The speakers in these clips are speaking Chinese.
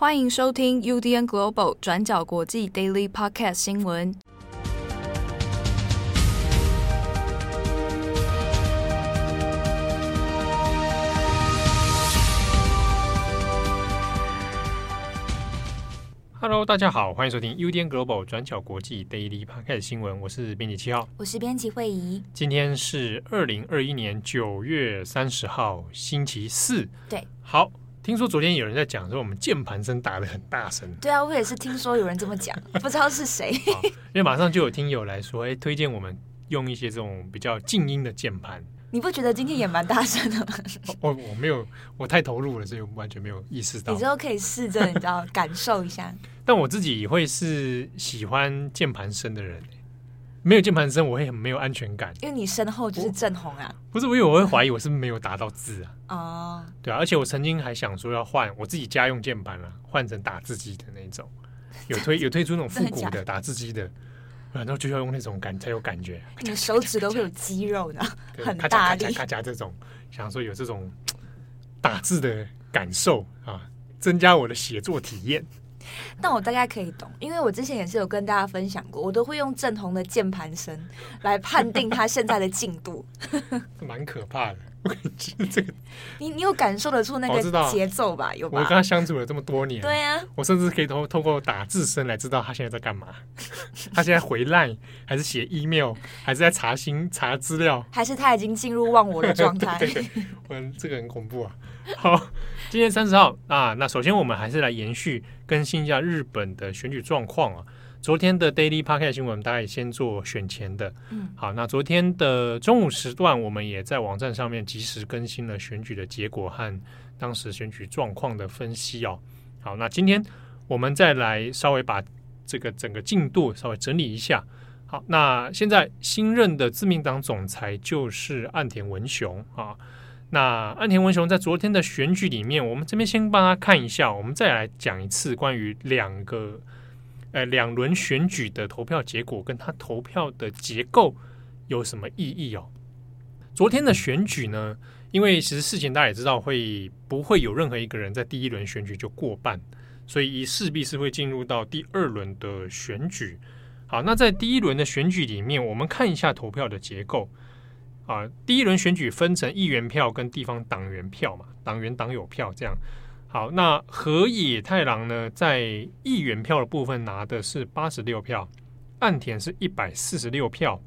欢迎收听 UDN Global 转角国际 Daily Podcast 新闻。Hello，大家好，欢迎收听 UDN Global 转角国际 Daily Podcast 新闻。我是编辑七号，我是编辑惠仪。今天是二零二一年九月三十号，星期四。对，好。听说昨天有人在讲说我们键盘声打的很大声。对啊，我也是听说有人这么讲，不知道是谁。因为马上就有听友来说，哎，推荐我们用一些这种比较静音的键盘。你不觉得今天也蛮大声的吗？我我没有，我太投入了，所以我完全没有意识到。你之后可以试着，你知道，感受一下。但我自己会是喜欢键盘声的人。没有键盘声，我会很没有安全感。因为你身后就是正红啊。不是，因为我会怀疑我是不是没有打到字啊。哦。对啊，而且我曾经还想说要换我自己家用键盘了，换成打字机的那种。有推有推出那种复古的打字机的，然后就要用那种感才有感觉。你的手指都会有肌肉的，对很大力。咔嚓咔嚓这种，想说有这种打字的感受啊，增加我的写作体验。但我大概可以懂，因为我之前也是有跟大家分享过，我都会用正红的键盘声来判定他现在的进度，蛮可怕的。我感觉这个，你你有感受得出那个节奏吧？有吧？我跟他相处了这么多年，对啊，我甚至可以通通过打字声来知道他现在在干嘛。他现在回 LINE 还是写 email，还是在查新查资料，还是他已经进入忘我的状 态？对，对，对，我这个很恐怖啊。好，今天三十号啊，那首先我们还是来延续更新一下日本的选举状况啊。昨天的 Daily Podcast 新闻，大概先做选前的。嗯，好，那昨天的中午时段，我们也在网站上面及时更新了选举的结果和当时选举状况的分析哦。好，那今天我们再来稍微把这个整个进度稍微整理一下。好，那现在新任的自民党总裁就是岸田文雄啊。那安田文雄在昨天的选举里面，我们这边先帮他看一下，我们再来讲一次关于两个呃两轮选举的投票结果跟他投票的结构有什么意义哦。昨天的选举呢，因为其实事情大家也知道，会不会有任何一个人在第一轮选举就过半，所以势必是会进入到第二轮的选举。好，那在第一轮的选举里面，我们看一下投票的结构。啊，第一轮选举分成议员票跟地方党员票嘛，党员党友票这样。好，那河野太郎呢，在议员票的部分拿的是八十六票，岸田是一百四十六票，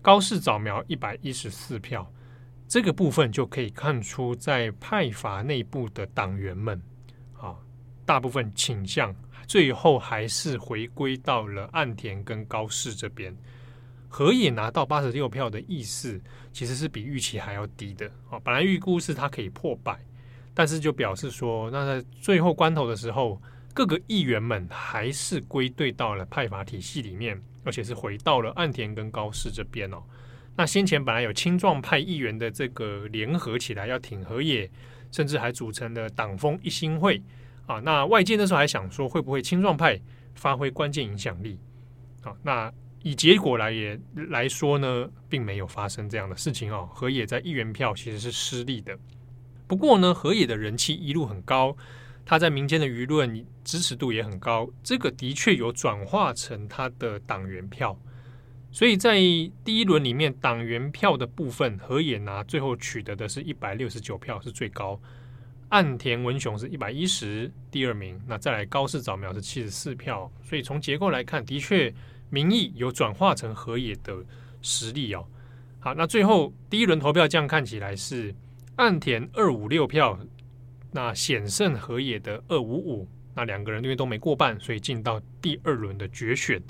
高市早苗一百一十四票。这个部分就可以看出，在派阀内部的党员们啊，大部分倾向最后还是回归到了岸田跟高市这边。河野拿到八十六票的意思，其实是比预期还要低的哦。本来预估是他可以破百，但是就表示说，那在最后关头的时候，各个议员们还是归队到了派阀体系里面，而且是回到了岸田跟高市这边哦。那先前本来有青壮派议员的这个联合起来要挺河野，甚至还组成了党风一心会啊。那外界那时候还想说，会不会青壮派发挥关键影响力啊？那以结果来也来说呢，并没有发生这样的事情哦。河野在议员票其实是失利的，不过呢，河野的人气一路很高，他在民间的舆论支持度也很高，这个的确有转化成他的党员票。所以在第一轮里面，党员票的部分，河野拿最后取得的是一百六十九票，是最高。岸田文雄是一百一十，第二名。那再来高市早苗是七十四票。所以从结构来看，的确。民意有转化成河野的实力哦。好，那最后第一轮投票这样看起来是岸田二五六票，那险胜河野的二五五。那两个人因为都没过半，所以进到第二轮的决选。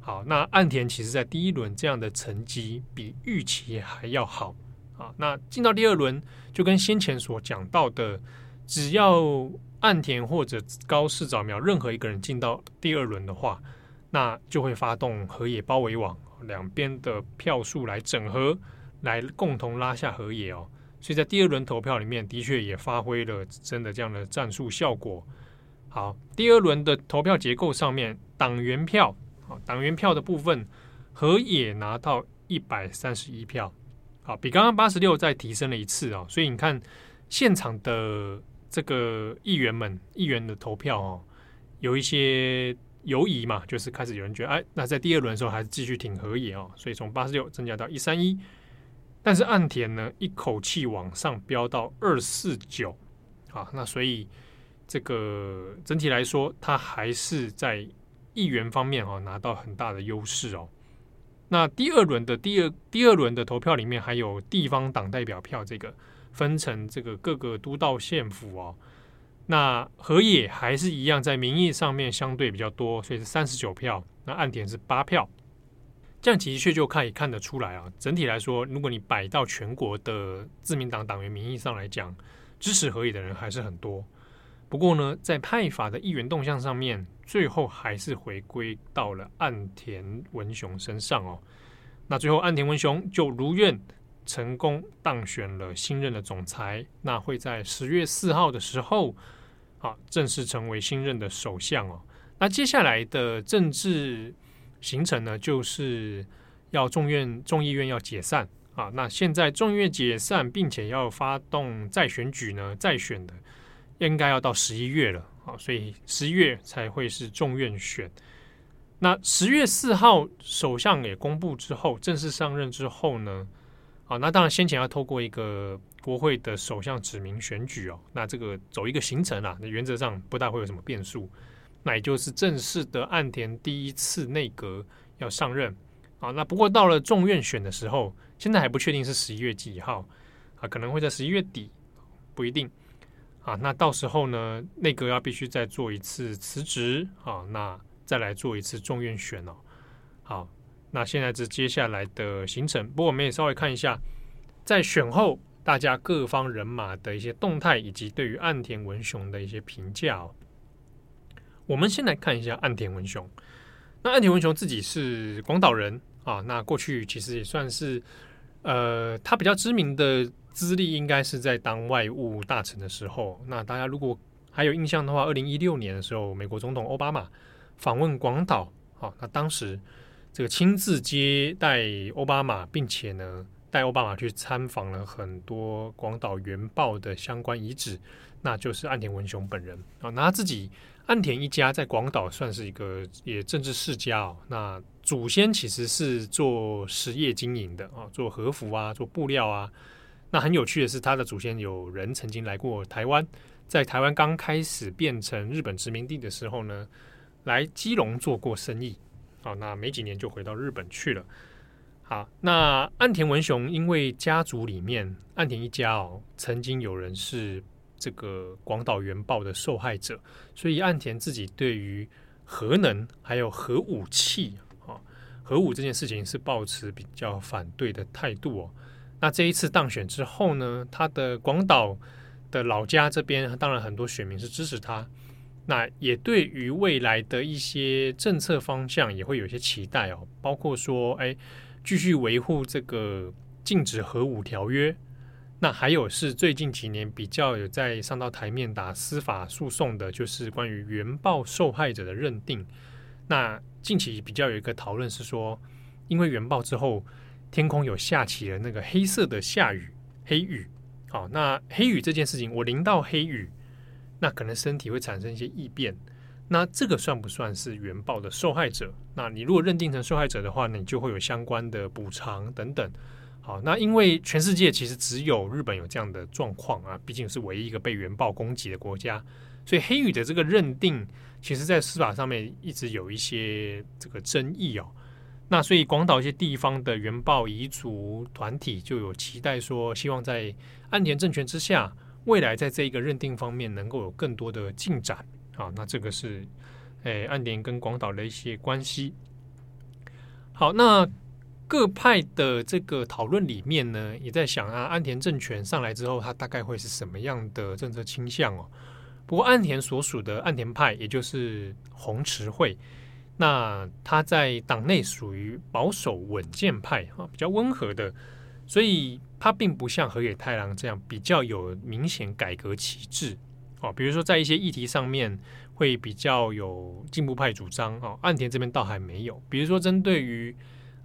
好，那岸田其实在第一轮这样的成绩比预期还要好啊。那进到第二轮就跟先前所讲到的，只要岸田或者高市早苗任何一个人进到第二轮的话。那就会发动河野包围网，两边的票数来整合，来共同拉下河野哦。所以在第二轮投票里面，的确也发挥了真的这样的战术效果。好，第二轮的投票结构上面，党员票，好，党员票的部分，河野拿到一百三十一票，好，比刚刚八十六再提升了一次啊。所以你看现场的这个议员们议员的投票哦，有一些犹疑嘛，就是开始有人觉得，哎，那在第二轮的时候还是继续挺河野哦，所以从八十六增加到一三一，但是岸田呢一口气往上飙到二四九，啊，那所以这个整体来说，他还是在议员方面哦拿到很大的优势哦。那第二轮的第二第二轮的投票里面还有地方党代表票，这个分成这个各个都道县府哦。那河野还是一样，在民意上面相对比较多，所以是三十九票。那岸田是八票，这样其实就可以看得出来啊。整体来说，如果你摆到全国的自民党党员名义上来讲，支持河野的人还是很多。不过呢，在派法的议员动向上面，最后还是回归到了岸田文雄身上哦。那最后岸田文雄就如愿成功当选了新任的总裁，那会在十月四号的时候。啊，正式成为新任的首相哦。那接下来的政治行程呢，就是要众院、众议院要解散啊。那现在众议院解散，并且要发动再选举呢，再选的应该要到十一月了啊。所以十一月才会是众院选。那十月四号首相也公布之后，正式上任之后呢，啊，那当然先前要透过一个。国会的首相指名选举哦，那这个走一个行程啊，那原则上不大会有什么变数。那也就是正式的岸田第一次内阁要上任啊。那不过到了众院选的时候，现在还不确定是十一月几号啊，可能会在十一月底，不一定啊。那到时候呢，内阁要必须再做一次辞职啊，那再来做一次众院选哦。好，那现在是接下来的行程。不过我们也稍微看一下，在选后。大家各方人马的一些动态，以及对于岸田文雄的一些评价哦。我们先来看一下岸田文雄。那岸田文雄自己是广岛人啊，那过去其实也算是呃，他比较知名的资历应该是在当外务大臣的时候。那大家如果还有印象的话，二零一六年的时候，美国总统奥巴马访问广岛，好，那当时这个亲自接待奥巴马，并且呢。带奥巴马去参访了很多广岛原爆的相关遗址，那就是岸田文雄本人啊。那他自己岸田一家在广岛算是一个也政治世家哦。那祖先其实是做实业经营的啊，做和服啊，做布料啊。那很有趣的是，他的祖先有人曾经来过台湾，在台湾刚开始变成日本殖民地的时候呢，来基隆做过生意啊。那没几年就回到日本去了。好，那岸田文雄因为家族里面岸田一家哦，曾经有人是这个广岛原爆的受害者，所以岸田自己对于核能还有核武器啊，核武这件事情是抱持比较反对的态度哦。那这一次当选之后呢，他的广岛的老家这边，当然很多选民是支持他，那也对于未来的一些政策方向也会有一些期待哦，包括说，哎。继续维护这个禁止核武条约，那还有是最近几年比较有在上到台面打司法诉讼的，就是关于原爆受害者的认定。那近期比较有一个讨论是说，因为原爆之后，天空有下起了那个黑色的下雨黑雨，好，那黑雨这件事情，我淋到黑雨，那可能身体会产生一些异变。那这个算不算是原爆的受害者？那你如果认定成受害者的话，你就会有相关的补偿等等。好，那因为全世界其实只有日本有这样的状况啊，毕竟是唯一一个被原爆攻击的国家，所以黑羽的这个认定，其实在司法上面一直有一些这个争议哦。那所以广岛一些地方的原爆遗族团体就有期待说，希望在岸田政权之下，未来在这一个认定方面能够有更多的进展。好，那这个是，诶，岸田跟广岛的一些关系。好，那各派的这个讨论里面呢，也在想啊，岸田政权上来之后，他大概会是什么样的政策倾向哦？不过岸田所属的岸田派，也就是红池会，那他在党内属于保守稳健派啊，比较温和的，所以他并不像河野太郎这样比较有明显改革旗帜。哦，比如说在一些议题上面会比较有进步派主张哦，岸田这边倒还没有。比如说针对于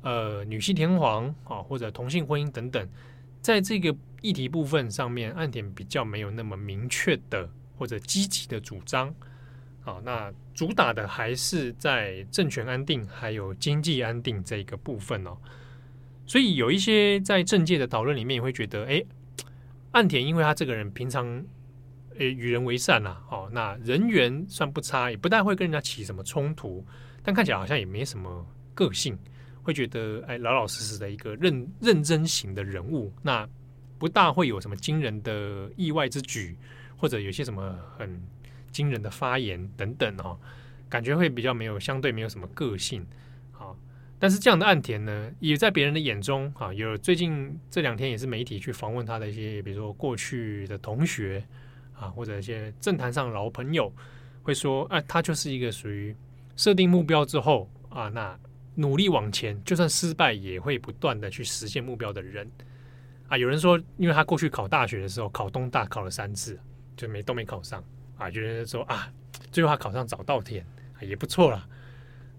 呃女系天皇啊或者同性婚姻等等在这个议题部分上面，岸田比较没有那么明确的或者积极的主张。好，那主打的还是在政权安定还有经济安定这个部分哦。所以有一些在政界的讨论里面，也会觉得，哎，岸田因为他这个人平常，诶，与人为善呐、啊，哦，那人缘算不差，也不大会跟人家起什么冲突，但看起来好像也没什么个性，会觉得，哎，老老实实的一个认认真型的人物，那不大会有什么惊人的意外之举，或者有些什么很惊人的发言等等哦，感觉会比较没有相对没有什么个性。好但是这样的岸田呢，也在别人的眼中啊，有最近这两天也是媒体去访问他的一些，比如说过去的同学啊，或者一些政坛上老朋友，会说，哎，他就是一个属于设定目标之后啊，那努力往前，就算失败也会不断的去实现目标的人啊。有人说，因为他过去考大学的时候考东大考了三次，就没都没考上啊。有人说啊，最后他考上早稻田，啊，也不错了。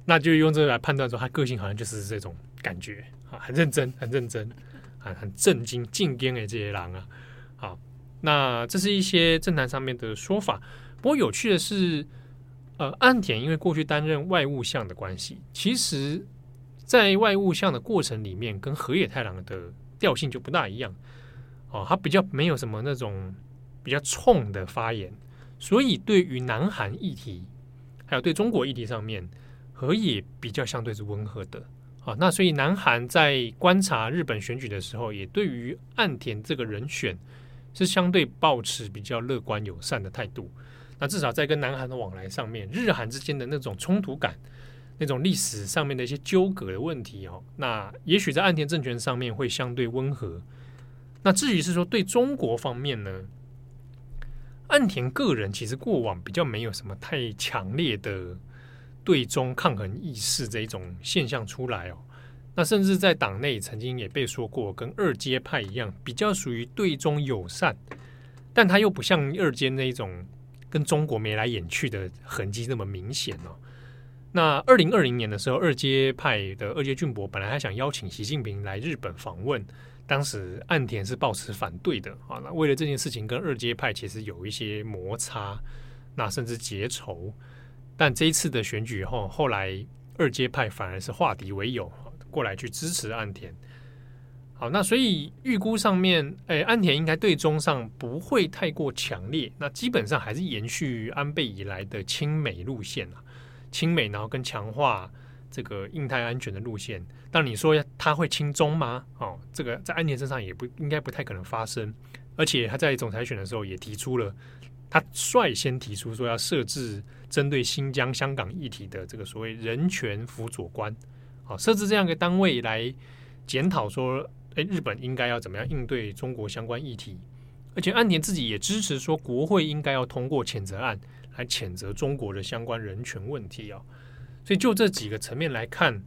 那就用这个来判断说，他个性好像就是这种感觉啊，很认真，很认真，啊，很正经、正经的这些人啊。好，那这是一些政坛上面的说法。不过有趣的是，呃，岸田因为过去担任外务相的关系，其实在外务相的过程里面，跟河野太郎的调性就不大一样。哦，他比较没有什么那种比较冲的发言，所以对于南韩议题，还有对中国议题上面。河野比较相对是温和的啊，那所以南韩在观察日本选举的时候，也对于岸田这个人选是相对抱持比较乐观友善的态度。那至少在跟南韩的往来上面，日韩之间的那种冲突感、那种历史上面的一些纠葛的问题哦，那也许在岸田政权上面会相对温和。那至于是说对中国方面呢，岸田个人其实过往比较没有什么太强烈的。对中抗衡意识这一种现象出来哦，那甚至在党内曾经也被说过，跟二阶派一样，比较属于对中友善，但他又不像二阶那一种跟中国眉来眼去的痕迹那么明显哦。那二零二零年的时候，二阶派的二阶俊博本来还想邀请习近平来日本访问，当时岸田是抱持反对的啊。那为了这件事情，跟二阶派其实有一些摩擦，那甚至结仇。但这一次的选举后，后来二阶派反而是化敌为友，过来去支持岸田。好，那所以预估上面，哎，岸田应该对中上不会太过强烈，那基本上还是延续安倍以来的亲美路线啊，亲美然后跟强化这个印太安全的路线。但你说他会亲中吗？哦，这个在岸田身上也不应该不太可能发生，而且他在总裁选的时候也提出了。他率先提出说要设置针对新疆、香港议题的这个所谓人权辅佐官，好，设置这样一个单位来检讨说，诶，日本应该要怎么样应对中国相关议题？而且岸田自己也支持说，国会应该要通过谴责案来谴责中国的相关人权问题啊。所以就这几个层面来看，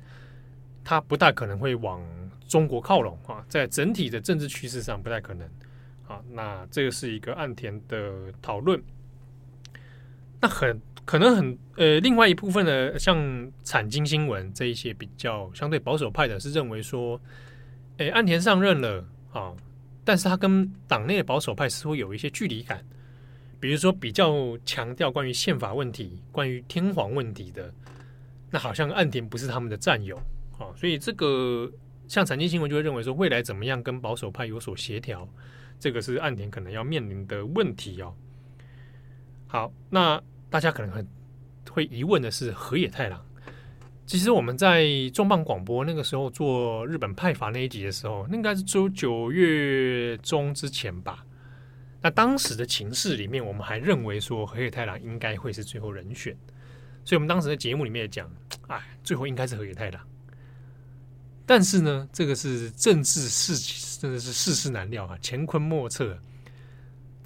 他不大可能会往中国靠拢啊，在整体的政治趋势上不太可能。啊，那这个是一个岸田的讨论。那很可能很呃，另外一部分的像产经新闻这一些比较相对保守派的，是认为说，诶，岸田上任了啊，但是他跟党内的保守派似乎有一些距离感，比如说比较强调关于宪法问题、关于天皇问题的，那好像岸田不是他们的战友啊，所以这个像产经新闻就会认为说，未来怎么样跟保守派有所协调。这个是岸田可能要面临的问题哦。好，那大家可能很会疑问的是河野太郎。其实我们在重磅广播那个时候做日本派阀那一集的时候，那应该是周九月中之前吧。那当时的情势里面，我们还认为说河野太郎应该会是最后人选，所以我们当时在节目里面也讲，哎，最后应该是河野太郎。但是呢，这个是政治事，真的是世事难料啊，乾坤莫测。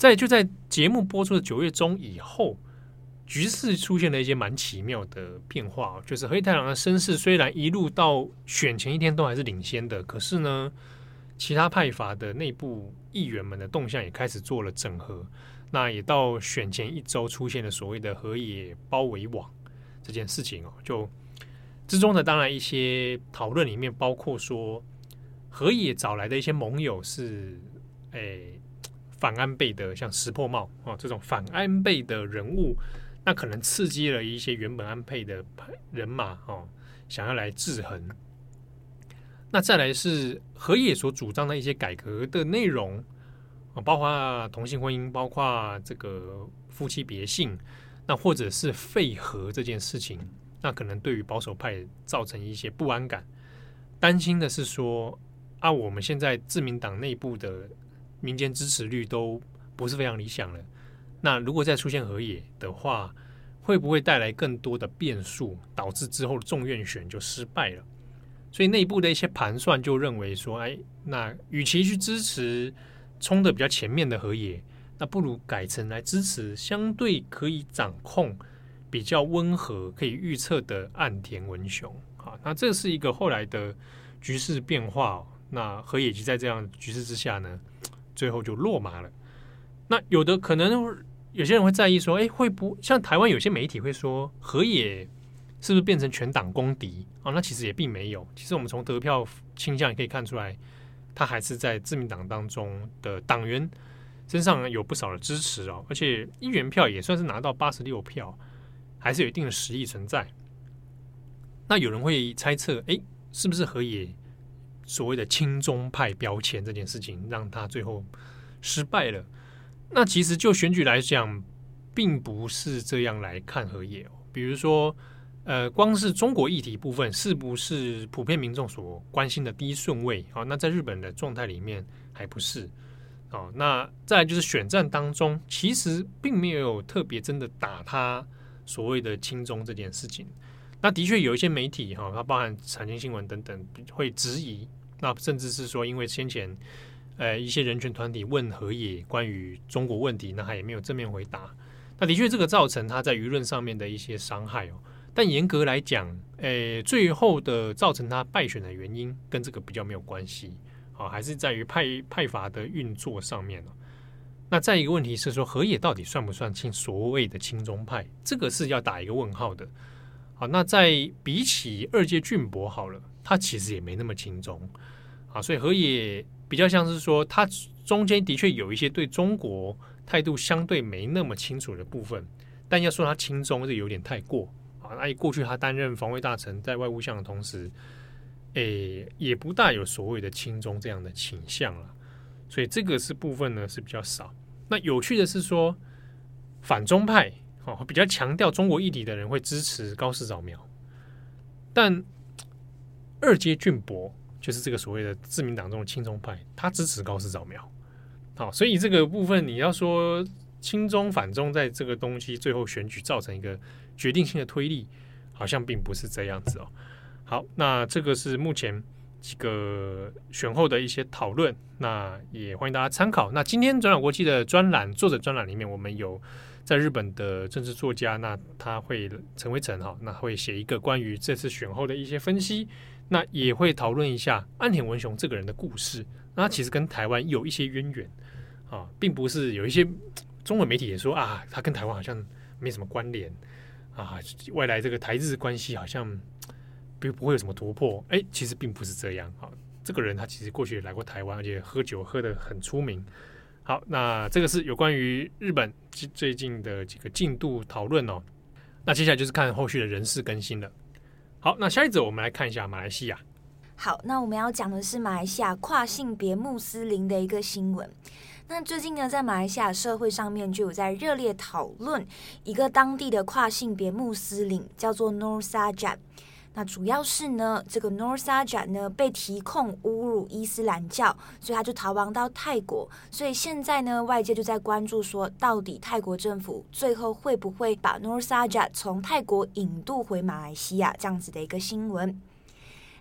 在就在节目播出的九月中以后，局势出现了一些蛮奇妙的变化。就是黑太郎的声势虽然一路到选前一天都还是领先的，可是呢，其他派阀的内部议员们的动向也开始做了整合。那也到选前一周出现了所谓的河野包围网这件事情哦，就。之中的当然一些讨论里面包括说，河野找来的一些盟友是，诶，反安倍的，像石破茂哦这种反安倍的人物，那可能刺激了一些原本安倍的人马哦，想要来制衡。那再来是河野所主张的一些改革的内容啊，包括同性婚姻，包括这个夫妻别姓，那或者是废核这件事情，那可能对于保守派造成一些不安感，担心的是说啊，我们现在自民党内部的民间支持率都不是非常理想了，那如果再出现河野的话，会不会带来更多的变数，导致之后的众院选就失败了？所以内部的一些盘算就认为说，哎，那与其去支持冲得比较前面的河野，那不如改成来支持相对可以掌控、比较温和、可以预测的岸田文雄。好，那这是一个后来的局势变化。那河野就在这样局势之下呢，最后就落马了。那有的可能有些人会在意说，哎，会不像台湾有些媒体会说河野。是不是变成全党公敌啊？那其实也并没有。其实我们从得票倾向也可以看出来，他还是在自民党当中的党员身上有不少的支持哦。而且议员票也算是拿到八十六票，还是有一定的实力存在。那有人会猜测，哎，是不是河野所谓的亲中派标签这件事情让他最后失败了？那其实就选举来讲，并不是这样来看河野。比如说。呃，光是中国议题部分是不是普遍民众所关心的第一顺位？好，那在日本的状态里面还不是。哦，那再就是选战当中，其实并没有特别真的打他所谓的亲中这件事情。那的确有一些媒体哈，它包含产经新闻等等会质疑。那甚至是说，因为先前呃一些人权团体问河野关于中国问题，那他也没有正面回答。那的确这个造成他在舆论上面的一些伤害哦。但严格来讲，诶、最后的造成他败选的原因跟这个比较没有关系，啊，还是在于派派阀的运作上面。那再一个问题是说，河野到底算不算亲所谓的亲中派？这个是要打一个问号的。好，那在比起二阶俊博好了，他其实也没那么亲中啊，所以河野比较像是说，他中间的确有一些对中国态度相对没那么清楚的部分，但要说他亲中，这有点太过啊。那过去他担任防卫大臣，在外务相的同时，诶、也不大有所谓的亲中这样的倾向了。所以这个是部分呢是比较少。那有趣的是说，反中派哦，比较强调中国议题的人会支持高市早苗，但二阶俊博就是这个所谓的自民党中的亲中派，他支持高市早苗。好，所以这个部分你要说亲中反中，在这个东西最后选举造成一个。决定性的推力好像并不是这样子哦。好，那这个是目前几个选后的一些讨论，那也欢迎大家参考。那今天转角国际的专栏作者专栏里面，我们有在日本的政治作家，那他会陈维成哈，那会写一个关于这次选后的一些分析，那也会讨论一下安田文雄这个人的故事。那其实跟台湾有一些渊源啊，并不是有一些中文媒体也说啊，他跟台湾好像没什么关联。啊，未来这个台日关系好像不不会有什么突破，哎，其实并不是这样。好，这个人他其实过去也来过台湾，而且喝酒喝得很出名。好，那这个是有关于日本最近的几个进度讨论哦。那接下来就是看后续的人事更新了。好，那下一则我们来看一下马来西亚。好，那我们要讲的是马来西亚跨性别穆斯林的一个新闻。那最近呢，在马来西亚社会上面就有在热烈讨论一个当地的跨性别穆斯林，叫做 Nor Sajat。那主要是呢，这个 Nor s a j a 呢被提控侮辱伊斯兰教，所以他就逃亡到泰国。所以现在呢，外界就在关注说，到底泰国政府最后会不会把 Nor s a j a 从泰国引渡回马来西亚这样子的一个新闻。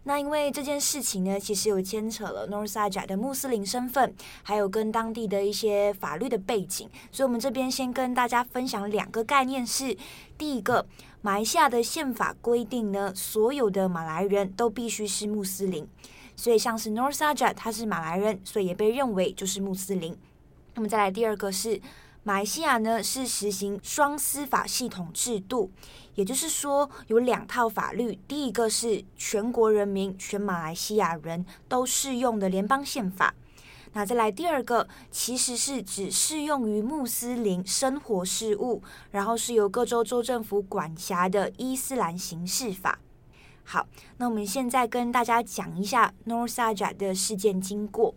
那因为这件事情呢，其实有牵扯了 Nor s a j a 的穆斯林身份，还有跟当地的一些法律的背景，所以我们这边先跟大家分享两个概念是：第一个，马来西亚的宪法规定呢，所有的马来人都必须是穆斯林，所以像是 Nor Sajat 他是马来人，所以也被认为就是穆斯林。那么再来第二个是。马来西亚呢是实行双司法系统制度，也就是说有两套法律，第一个是全国人民、全马来西亚人都适用的联邦宪法。那再来第二个，其实是只适用于穆斯林生活事务，然后是由各州州政府管辖的伊斯兰刑事法。好，那我们现在跟大家讲一下 n o r s a j a 的事件经过。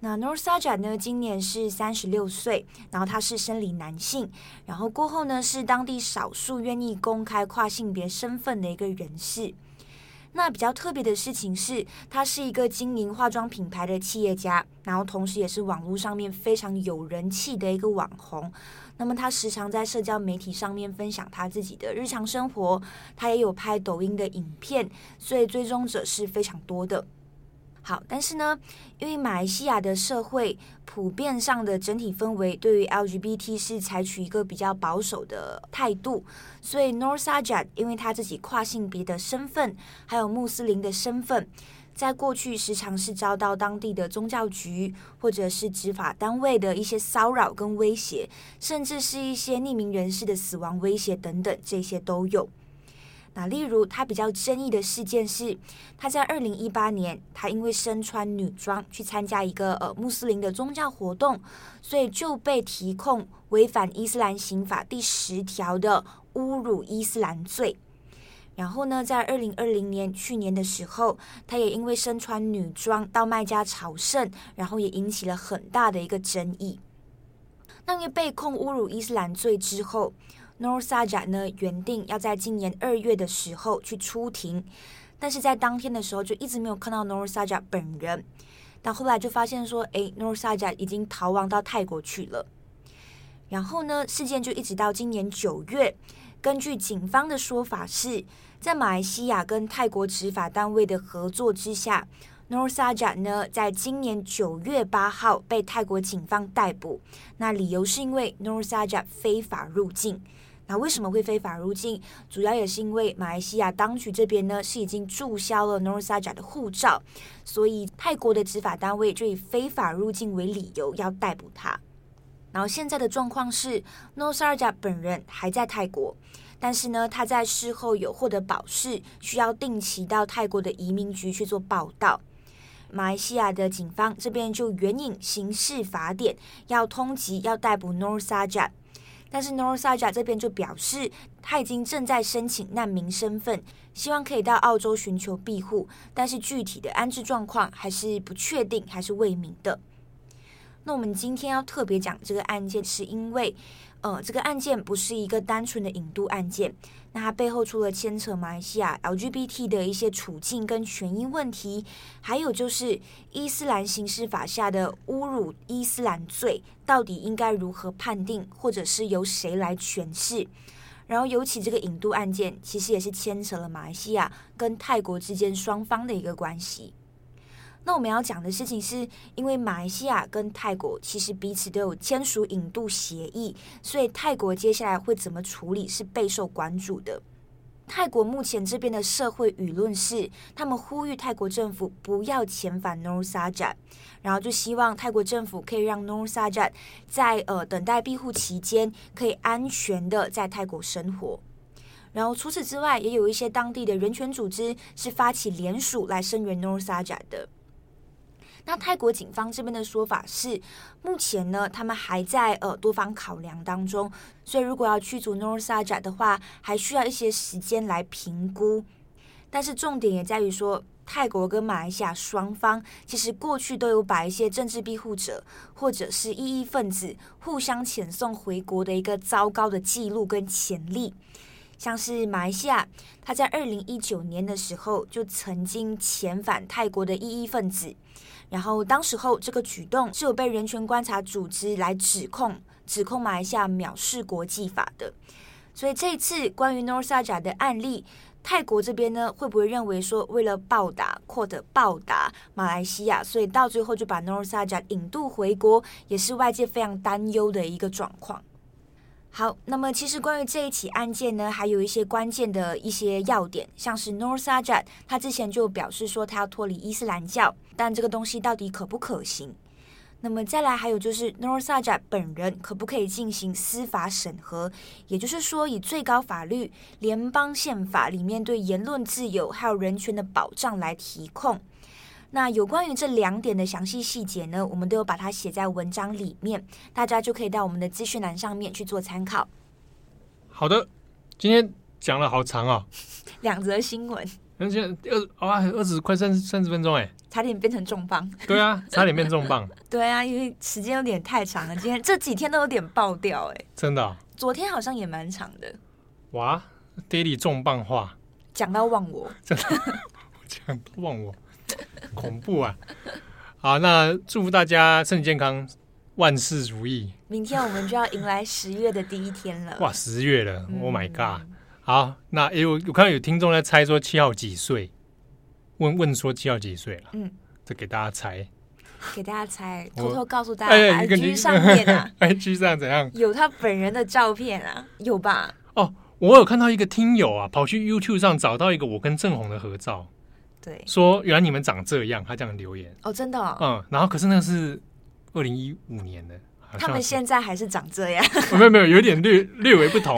那 n o r s a j a 呢，今年是三十六岁，然后他是生理男性，然后过后呢是当地少数愿意公开跨性别身份的一个人士。那比较特别的事情是，他是一个经营化妆品牌的企业家，然后同时也是网络上面非常有人气的一个网红。那么他时常在社交媒体上面分享他自己的日常生活，他也有拍抖音的影片，所以追踪者是非常多的。好，但是呢，因为马来西亚的社会普遍上的整体氛围对于 LGBT 是采取一个比较保守的态度，所以 Nor Sajat 因为他自己跨性别的身份，还有穆斯林的身份，在过去时常是遭到当地的宗教局或者是执法单位的一些骚扰跟威胁，甚至是一些匿名人士的死亡威胁等等，这些都有。那例如，他比较争议的事件是，他在二零一八年，他因为身穿女装去参加一个呃穆斯林的宗教活动，所以就被提控违反伊斯兰刑法第十条的侮辱伊斯兰罪。然后呢，在二零二零年去年的时候，他也因为身穿女装到麦加朝圣，然后也引起了很大的一个争议。那因为被控侮辱伊斯兰罪之后，Nor s a j a 呢，原定要在今年二月的时候去出庭，但是在当天的时候就一直没有看到 Nor s a j a 本人。但后来就发现说，诶，Nor s a j a 已经逃亡到泰国去了。然后呢，事件就一直到今年九月，根据警方的说法是，在马来西亚跟泰国执法单位的合作之下，Nor s a j a 呢，在今年九月八号被泰国警方逮捕。那理由是因为 Nor s a j a 非法入境。那为什么会非法入境？主要也是因为马来西亚当局这边呢是已经注销了 Nor Saja 的护照，所以泰国的执法单位就以非法入境为理由要逮捕他。然后现在的状况是，Nor Saja 本人还在泰国，但是呢他在事后有获得保释，需要定期到泰国的移民局去做报到。马来西亚的警方这边就援引刑事法典，要通缉要逮捕 Nor Saja。但是 Norsaja 这边就表示，他已经正在申请难民身份，希望可以到澳洲寻求庇护，但是具体的安置状况还是不确定，还是未明的。那我们今天要特别讲这个案件，是因为，呃，这个案件不是一个单纯的引渡案件，那它背后除了牵扯马来西亚 LGBT 的一些处境跟权益问题，还有就是伊斯兰刑事法下的侮辱伊斯兰罪到底应该如何判定，或者是由谁来诠释？然后，尤其这个引渡案件，其实也是牵扯了马来西亚跟泰国之间双方的一个关系。那我们要讲的事情是，因为马来西亚跟泰国其实彼此都有签署引渡协议，所以泰国接下来会怎么处理是备受关注的。泰国目前这边的社会舆论是，他们呼吁泰国政府不要遣返 Nor Sajat，然后就希望泰国政府可以让 n o r s a j a 在呃等待庇护期间可以安全的在泰国生活。然后除此之外，也有一些当地的人权组织是发起联署来声援 Nor Sajat 的。那泰国警方这边的说法是，目前呢，他们还在呃多方考量当中，所以如果要驱逐 Nor s a j a 的话，还需要一些时间来评估。但是重点也在于说，泰国跟马来西亚双方其实过去都有把一些政治庇护者或者是异议分子互相遣送回国的一个糟糕的记录跟潜力。像是马来西亚，他在二零一九年的时候就曾经遣返泰国的异议分子。然后，当时候这个举动是有被人权观察组织来指控，指控马来西亚藐视国际法的。所以这一次关于 n o r s a j a 的案例，泰国这边呢会不会认为说，为了报答或者报答马来西亚，所以到最后就把 n o r s a j a 引渡回国，也是外界非常担忧的一个状况。好，那么其实关于这一起案件呢，还有一些关键的一些要点，像是 Nor Sajat 他之前就表示说他要脱离伊斯兰教，但这个东西到底可不可行？那么再来还有就是 Nor s a j a d 本人可不可以进行司法审核？也就是说，以最高法律联邦宪法里面对言论自由还有人权的保障来提控。那有关于这两点的详细细节呢，我们都有把它写在文章里面，大家就可以到我们的资讯栏上面去做参考。好的，今天讲了好长啊、哦，两则新闻。而且二啊二十快三三十分钟哎，差点变成重磅。对啊，差点变重磅。对啊，因为时间有点太长了，今天这几天都有点爆掉哎。真的、哦？昨天好像也蛮长的。哇，Daily 重磅话，讲到忘我，真的 讲到忘我，恐怖啊！好，那祝福大家身体健康，万事如意。明天我们就要迎来十月的第一天了。哇，十月了、嗯、！Oh my god！好，那哎，我我看到有听众在猜说七号几岁，问问说七号几岁了？嗯，这给大家猜，给大家猜，偷偷告诉大家，IG 上面啊，IG 上怎样？有他本人的照片啊，有吧？哦，我有看到一个听友啊，跑去 YouTube 上找到一个我跟郑红的合照，对，说原来你们长这样，他这样留言哦，真的，哦，嗯，然后可是那个是二零一五年的。他们现在还是长这样？没有没有，有点略 略微不同，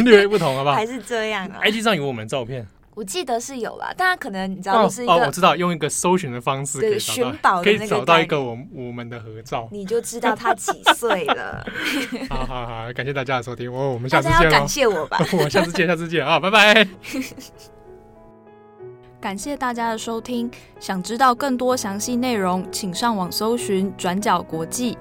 略微不同，好不好？还是这样啊？IG 上有我们的照片，我记得是有啦，当然可能你知道，是一个哦，我知道，用一个搜寻的方式，对，寻宝可以找到一个我我们的合照，你就知道他几岁了。好好好，感谢大家的收听，我我们下次见。感谢我吧，我下次见，下次见啊，拜拜。感谢大家的收听，想知道更多详细内容，请上网搜寻转角国际。